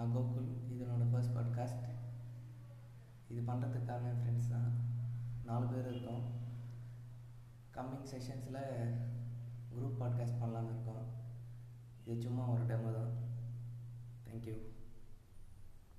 நான் கோகுல் இதனோட என்னோடய ஃபர்ஸ்ட் பாட்காஸ்ட் இது பண்ணுறதுக்காக என் ஃப்ரெண்ட்ஸ் தான். நாலு பேர் இருக்கோம். கம்மிங் செஷன்ஸில் குரூப் பாட்காஸ்ட் பண்ணலான்னு இருக்கோம். இது சும்மா ஒரு டெமோ தான். தேங்க்யூ